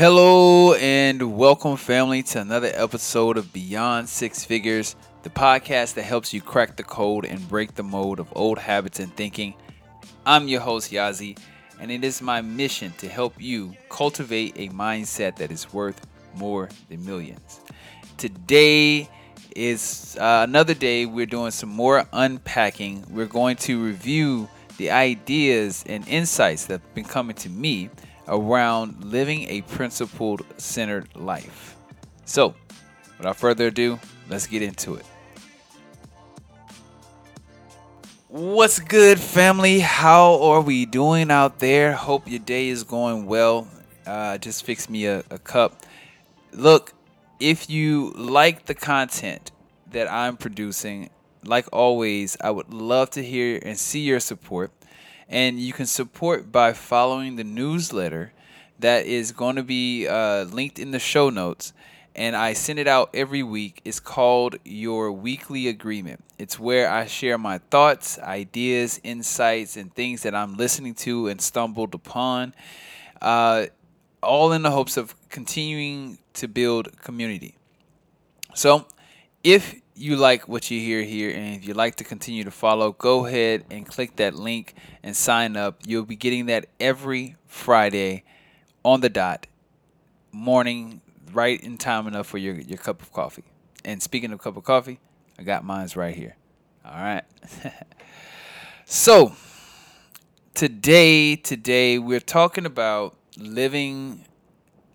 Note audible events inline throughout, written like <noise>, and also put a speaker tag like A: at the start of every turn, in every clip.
A: Hello and welcome, family, to another episode of Beyond Six Figures, the podcast that helps you crack the code and break the mold of old habits and thinking. I'm your host, Yazi, and it is my mission to help you cultivate a mindset that is worth more than millions. Today is uh, another day we're doing some more unpacking. We're going to review the ideas and insights that have been coming to me around living a principled centered life. So, without further ado, let's get into it. What's good, family? How are we doing out there? Hope your day is going well. Uh, just fix me a, a cup. Look, if you like the content that I'm producing, like always, I would love to hear and see your support. And you can support by following the newsletter that is going to be uh, linked in the show notes. And I send it out every week. It's called Your Weekly Agreement. It's where I share my thoughts, ideas, insights, and things that I'm listening to and stumbled upon, uh, all in the hopes of continuing to build community. So, if you like what you hear here and if you'd like to continue to follow, go ahead and click that link and sign up. You'll be getting that every Friday on the dot, morning, right in time enough for your, your cup of coffee. And speaking of cup of coffee, I got mine's right here. All right. <laughs> so, today, today we're talking about living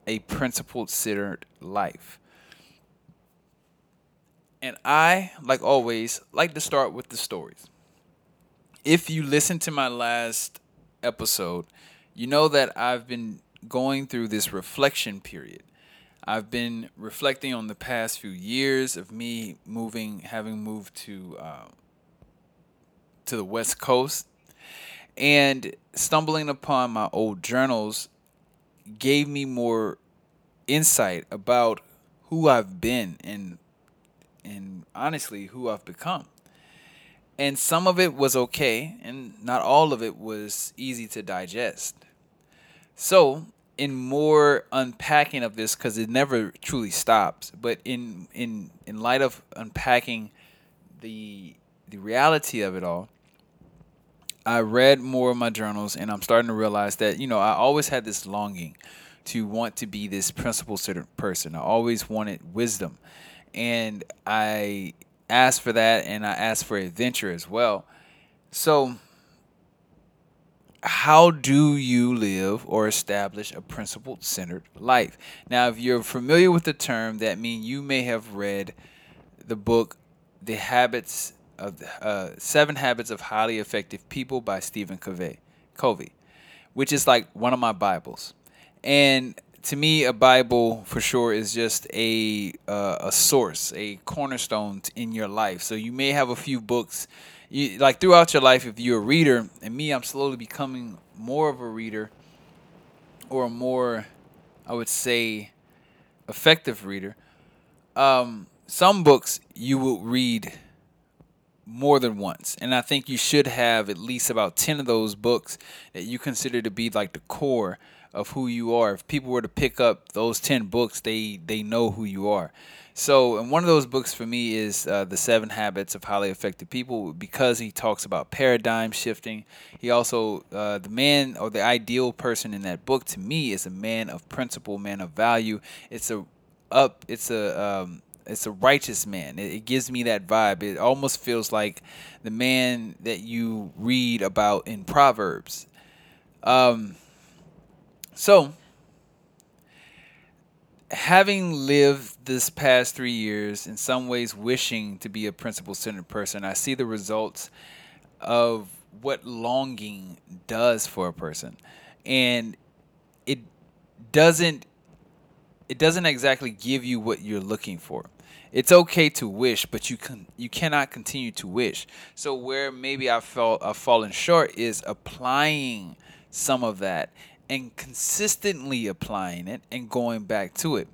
A: a principled centered life. And I, like always, like to start with the stories. If you listen to my last episode, you know that I've been going through this reflection period. I've been reflecting on the past few years of me moving, having moved to uh, to the West Coast, and stumbling upon my old journals gave me more insight about who I've been and and honestly who I've become. And some of it was okay, and not all of it was easy to digest. So, in more unpacking of this, because it never truly stops, but in in in light of unpacking the the reality of it all, I read more of my journals, and I'm starting to realize that you know I always had this longing to want to be this principle centered person. I always wanted wisdom and I asked for that and I asked for adventure as well. So, how do you live or establish a principle centered life? Now, if you're familiar with the term, that means you may have read the book The Habits of uh, Seven Habits of Highly Effective People by Stephen Covey, Covey, which is like one of my Bibles. And to me, a Bible for sure is just a uh, a source, a cornerstone in your life. So you may have a few books, you, like throughout your life, if you're a reader. And me, I'm slowly becoming more of a reader, or more, I would say, effective reader. Um, some books you will read more than once. And I think you should have at least about 10 of those books that you consider to be like the core of who you are. If people were to pick up those 10 books, they they know who you are. So, and one of those books for me is uh, The Seven Habits of Highly Effective People because he talks about paradigm shifting. He also, uh, the man or the ideal person in that book to me is a man of principle, man of value. It's a up, it's a, um, it's a righteous man. It, it, gives me that vibe. It almost feels like the man that you read about in Proverbs. Um, so, having lived this past three years, in some ways wishing to be a principle centered person, I see the results of what longing does for a person. And it doesn't it doesn't exactly give you what you're looking for. It's okay to wish, but you can you cannot continue to wish. So where maybe I felt I've fallen short is applying some of that and consistently applying it and going back to it.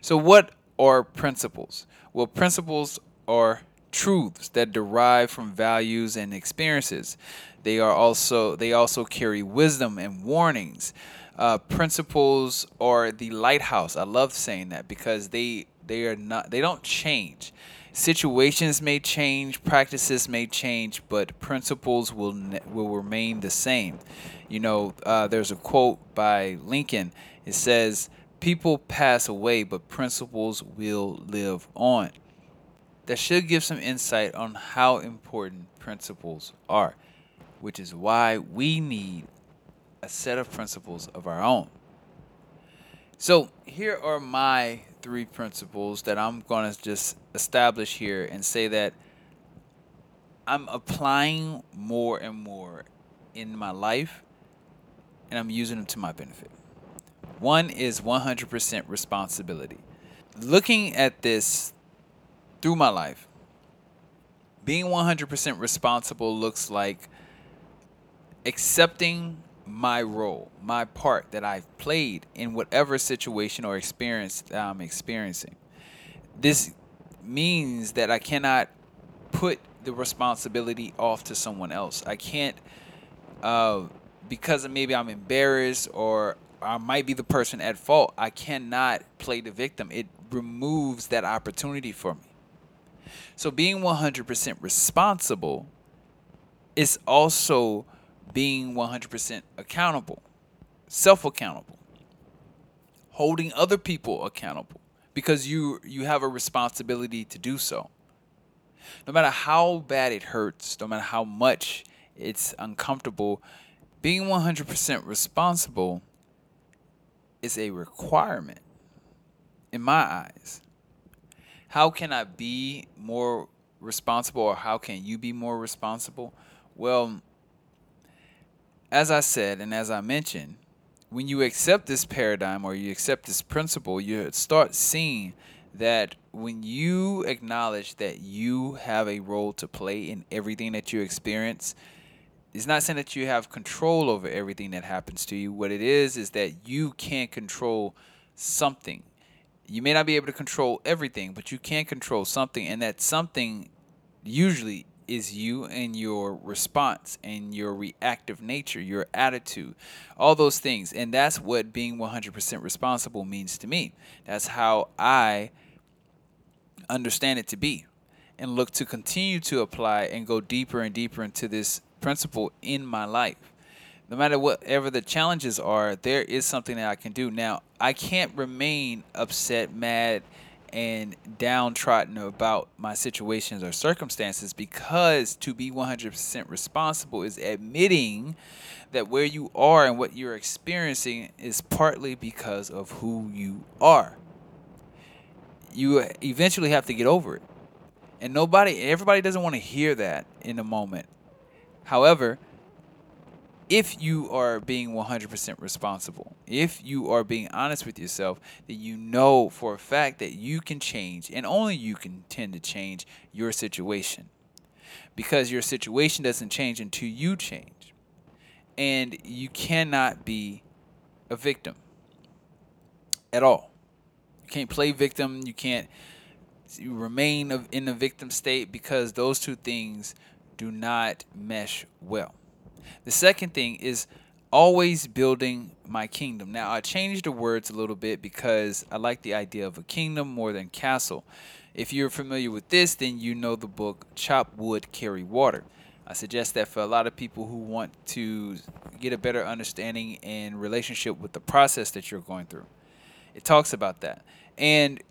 A: So, what are principles? Well, principles are truths that derive from values and experiences. They are also they also carry wisdom and warnings. uh, principles are the lighthouse. I love saying that because they they are not they don't change. Situations may change, practices may change, but principles will will remain the same. You know, uh, there's a quote by Lincoln. It says, "People pass away, but principles will live on." That should give some insight on how important principles are, which is why we need a set of principles of our own. So, here are my three principles that I'm going to just establish here and say that I'm applying more and more in my life and I'm using them to my benefit. One is 100% responsibility. Looking at this through my life, being 100% responsible looks like accepting my role, my part that I've played in whatever situation or experience that I'm experiencing. This means that I cannot put the responsibility off to someone else. I can't, uh, because maybe I'm embarrassed or I might be the person at fault. I cannot play the victim. It removes that opportunity for me. So being 100% responsible is also being 100% accountable, self accountable, holding other people accountable because you you have a responsibility to do so. No matter how bad it hurts, no matter how much it's uncomfortable, being 100% responsible is a requirement in my eyes. How can I be more responsible or how can you be more responsible? Well, as I said and as I mentioned, when you accept this paradigm or you accept this principle, you start seeing that when you acknowledge that you have a role to play in everything that you experience, it's not saying that you have control over everything that happens to you. What it is is that you can control something. You may not be able to control everything, but you can control something, and that something usually is you and your response and your reactive nature, your attitude, all those things. And that's what being 100% responsible means to me. That's how I understand it to be and look to continue to apply and go deeper and deeper into this principle in my life. No matter whatever the challenges are, there is something that I can do. Now, I can't remain upset, mad, and downtrodden about my situations or circumstances because to be 100% responsible is admitting that where you are and what you're experiencing is partly because of who you are. You eventually have to get over it. And nobody, everybody doesn't want to hear that in a moment. However, if you are being 100% responsible, if you are being honest with yourself, then you know for a fact that you can change and only you can tend to change your situation. Because your situation doesn't change until you change. And you cannot be a victim at all. You can't play victim, you can't remain in the victim state because those two things do not mesh well. The second thing is always building my kingdom. Now, I changed the words a little bit because I like the idea of a kingdom more than castle. If you're familiar with this, then you know the book Chop Wood, Carry Water. I suggest that for a lot of people who want to get a better understanding and relationship with the process that you're going through. It talks about that. And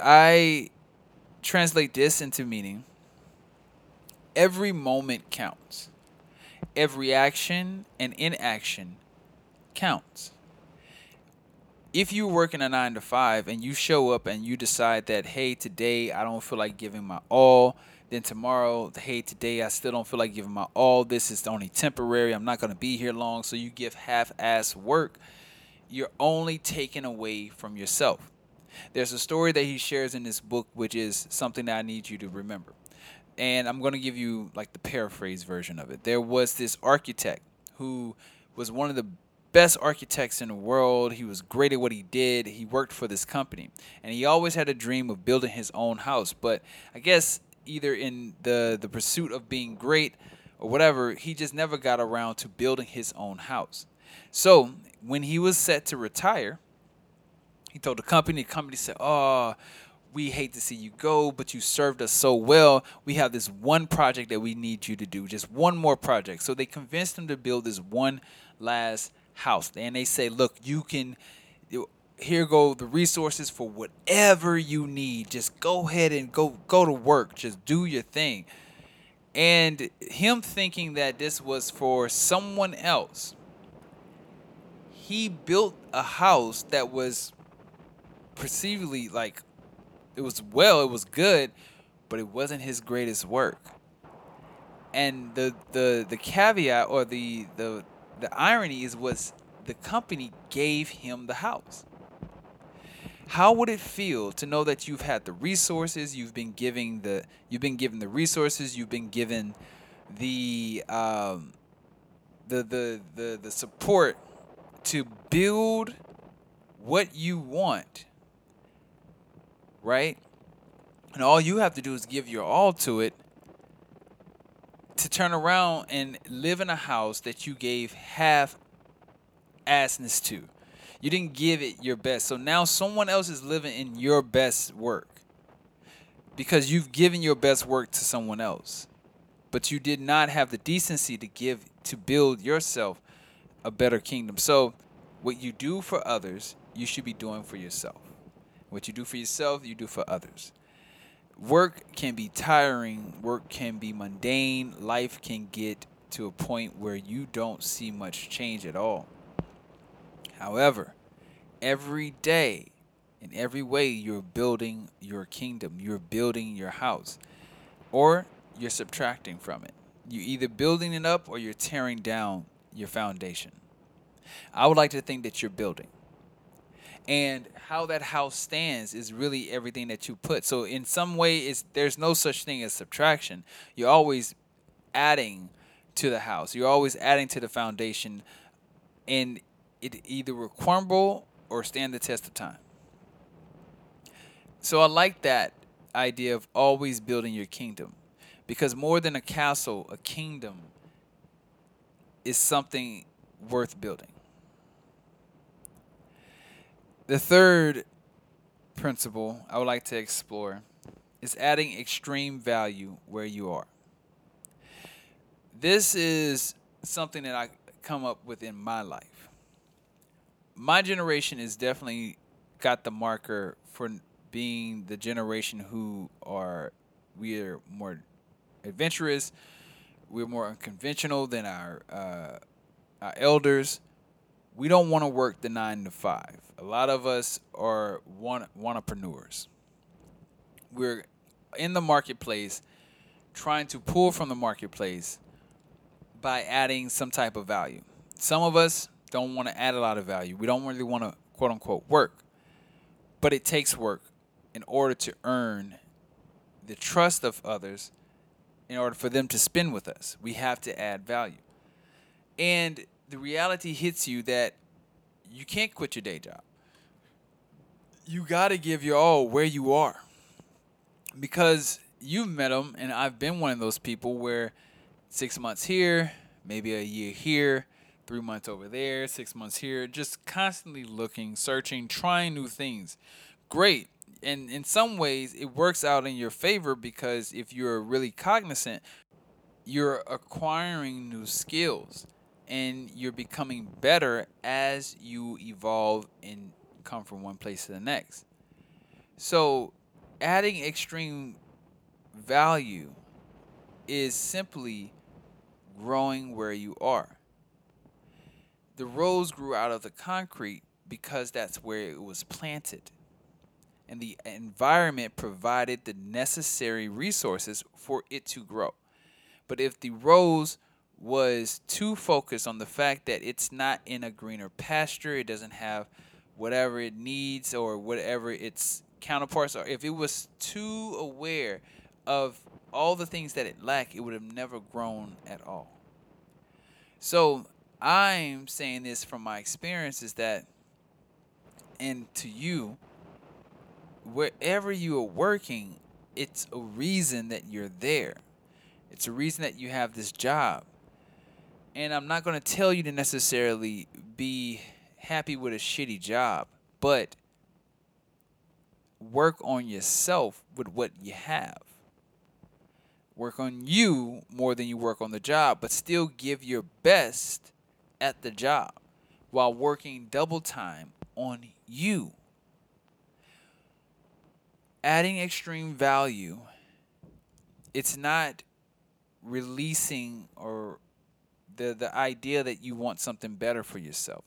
A: I translate this into meaning every moment counts. Every action and inaction counts. If you work in a nine to five and you show up and you decide that, hey, today I don't feel like giving my all, then tomorrow, hey, today I still don't feel like giving my all, this is only temporary, I'm not going to be here long, so you give half ass work, you're only taking away from yourself. There's a story that he shares in this book, which is something that I need you to remember and I'm going to give you like the paraphrase version of it. There was this architect who was one of the best architects in the world. He was great at what he did. He worked for this company, and he always had a dream of building his own house. But I guess either in the the pursuit of being great or whatever, he just never got around to building his own house. So when he was set to retire, he told the company, the company said, Oh, we hate to see you go, but you served us so well. We have this one project that we need you to do, just one more project. So they convinced him to build this one last house. And they say, look, you can here go the resources for whatever you need. Just go ahead and go go to work. Just do your thing. And him thinking that this was for someone else. He built a house that was perceivably like it was well, it was good, but it wasn't his greatest work. And the the the caveat or the the the irony is was the company gave him the house. How would it feel to know that you've had the resources, you've been giving the you've been given the resources, you've been given the um, the the the the support to build what you want right? And all you have to do is give your all to it to turn around and live in a house that you gave half assness to. You didn't give it your best. So now someone else is living in your best work because you've given your best work to someone else. But you did not have the decency to give to build yourself a better kingdom. So what you do for others, you should be doing for yourself. What you do for yourself, you do for others. Work can be tiring, work can be mundane, life can get to a point where you don't see much change at all. However, every day, in every way, you're building your kingdom, you're building your house, or you're subtracting from it. You're either building it up or you're tearing down your foundation. I would like to think that you're building and how that house stands is really everything that you put. So in some way it's there's no such thing as subtraction. You're always adding to the house. You're always adding to the foundation. And it either will crumble or stand the test of time. So i like that idea of always building your kingdom. Because more than a castle a kingdom is something worth building the third principle I would like to explore is adding extreme value where you are. This is something that I come up with in my life. My generation is definitely got the marker for being the generation who are we are more adventurous, we're more unconventional than our uh, our elders we don't want to work the nine to five. A lot of us are want entrepreneurs. We're in the marketplace trying to pull from the marketplace by adding some type of value. Some of us don't want to add a lot of value. We don't really want to quote unquote work. But it takes work in order to earn the trust of others in order for them to spend with us. We have to add value. And the reality hits you that you can't quit your day job. You got to give your all where you are. Because you've met them, and I've been one of those people where six months here, maybe a year here, three months over there, six months here, just constantly looking, searching, trying new things. Great. And in some ways, it works out in your favor because if you're really cognizant, you're acquiring new skills and you're becoming better as you evolve and come from one place to the next. So, adding extreme value is simply growing where you are. The rose grew out of the concrete because that's where it was planted. And the environment provided the necessary resources for it to grow. But if the rose was too focused on the fact that it's not in a greener pasture, it doesn't have whatever it needs or whatever its counterparts are. If it was too aware of all the things that it lacked, it would have never grown at all. So I'm saying this from my experience is that, and to you, wherever you are working, it's a reason that you're there. It's a reason that you have this job and I'm not going to tell you to necessarily be happy with a shitty job, but work on yourself with what you have. Work on you more than you work on the job, but still give your best at the job while working double time on you. Adding extreme value, it's not releasing or the the idea that you want something better for yourself.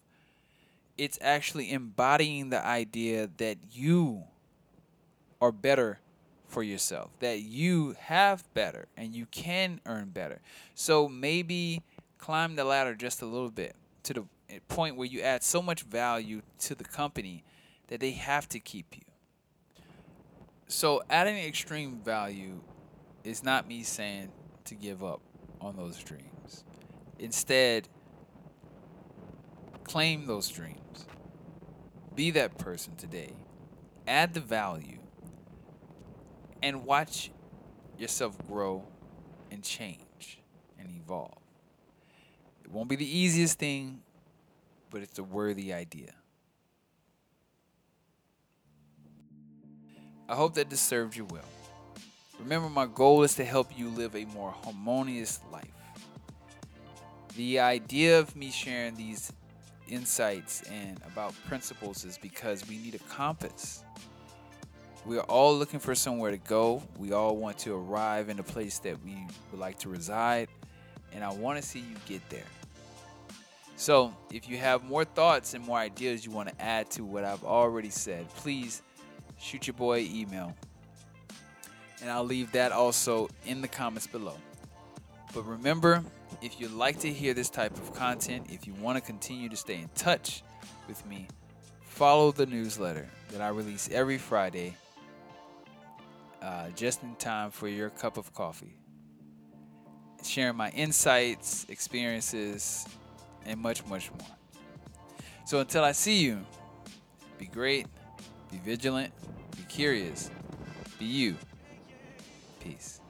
A: It's actually embodying the idea that you are better for yourself, that you have better and you can earn better. So maybe climb the ladder just a little bit to the eh, point where you add so much value to the company that they have to keep you. So adding extreme value is not me saying to give up on those dreams. Instead, claim those dreams. Be that person today. Add the value and watch yourself grow and change and evolve. It won't be the easiest thing, but it's a worthy idea. I hope that this served you well. Remember, my goal is to help you live a more harmonious life. The idea of me sharing these insights and about principles is because we need a compass. We are all looking for somewhere to go. We all want to arrive in a place that we would like to reside, and I want to see you get there. So, if you have more thoughts and more ideas you want to add to what I've already said, please shoot your boy email and I'll leave that also in the comments below. But remember, if you'd like to hear this type of content, if you want to continue to stay in touch with me, follow the newsletter that I release every Friday, uh, just in time for your cup of coffee. Sharing my insights, experiences, and much, much more. So until I see you, be great, be vigilant, be curious, be you. Peace.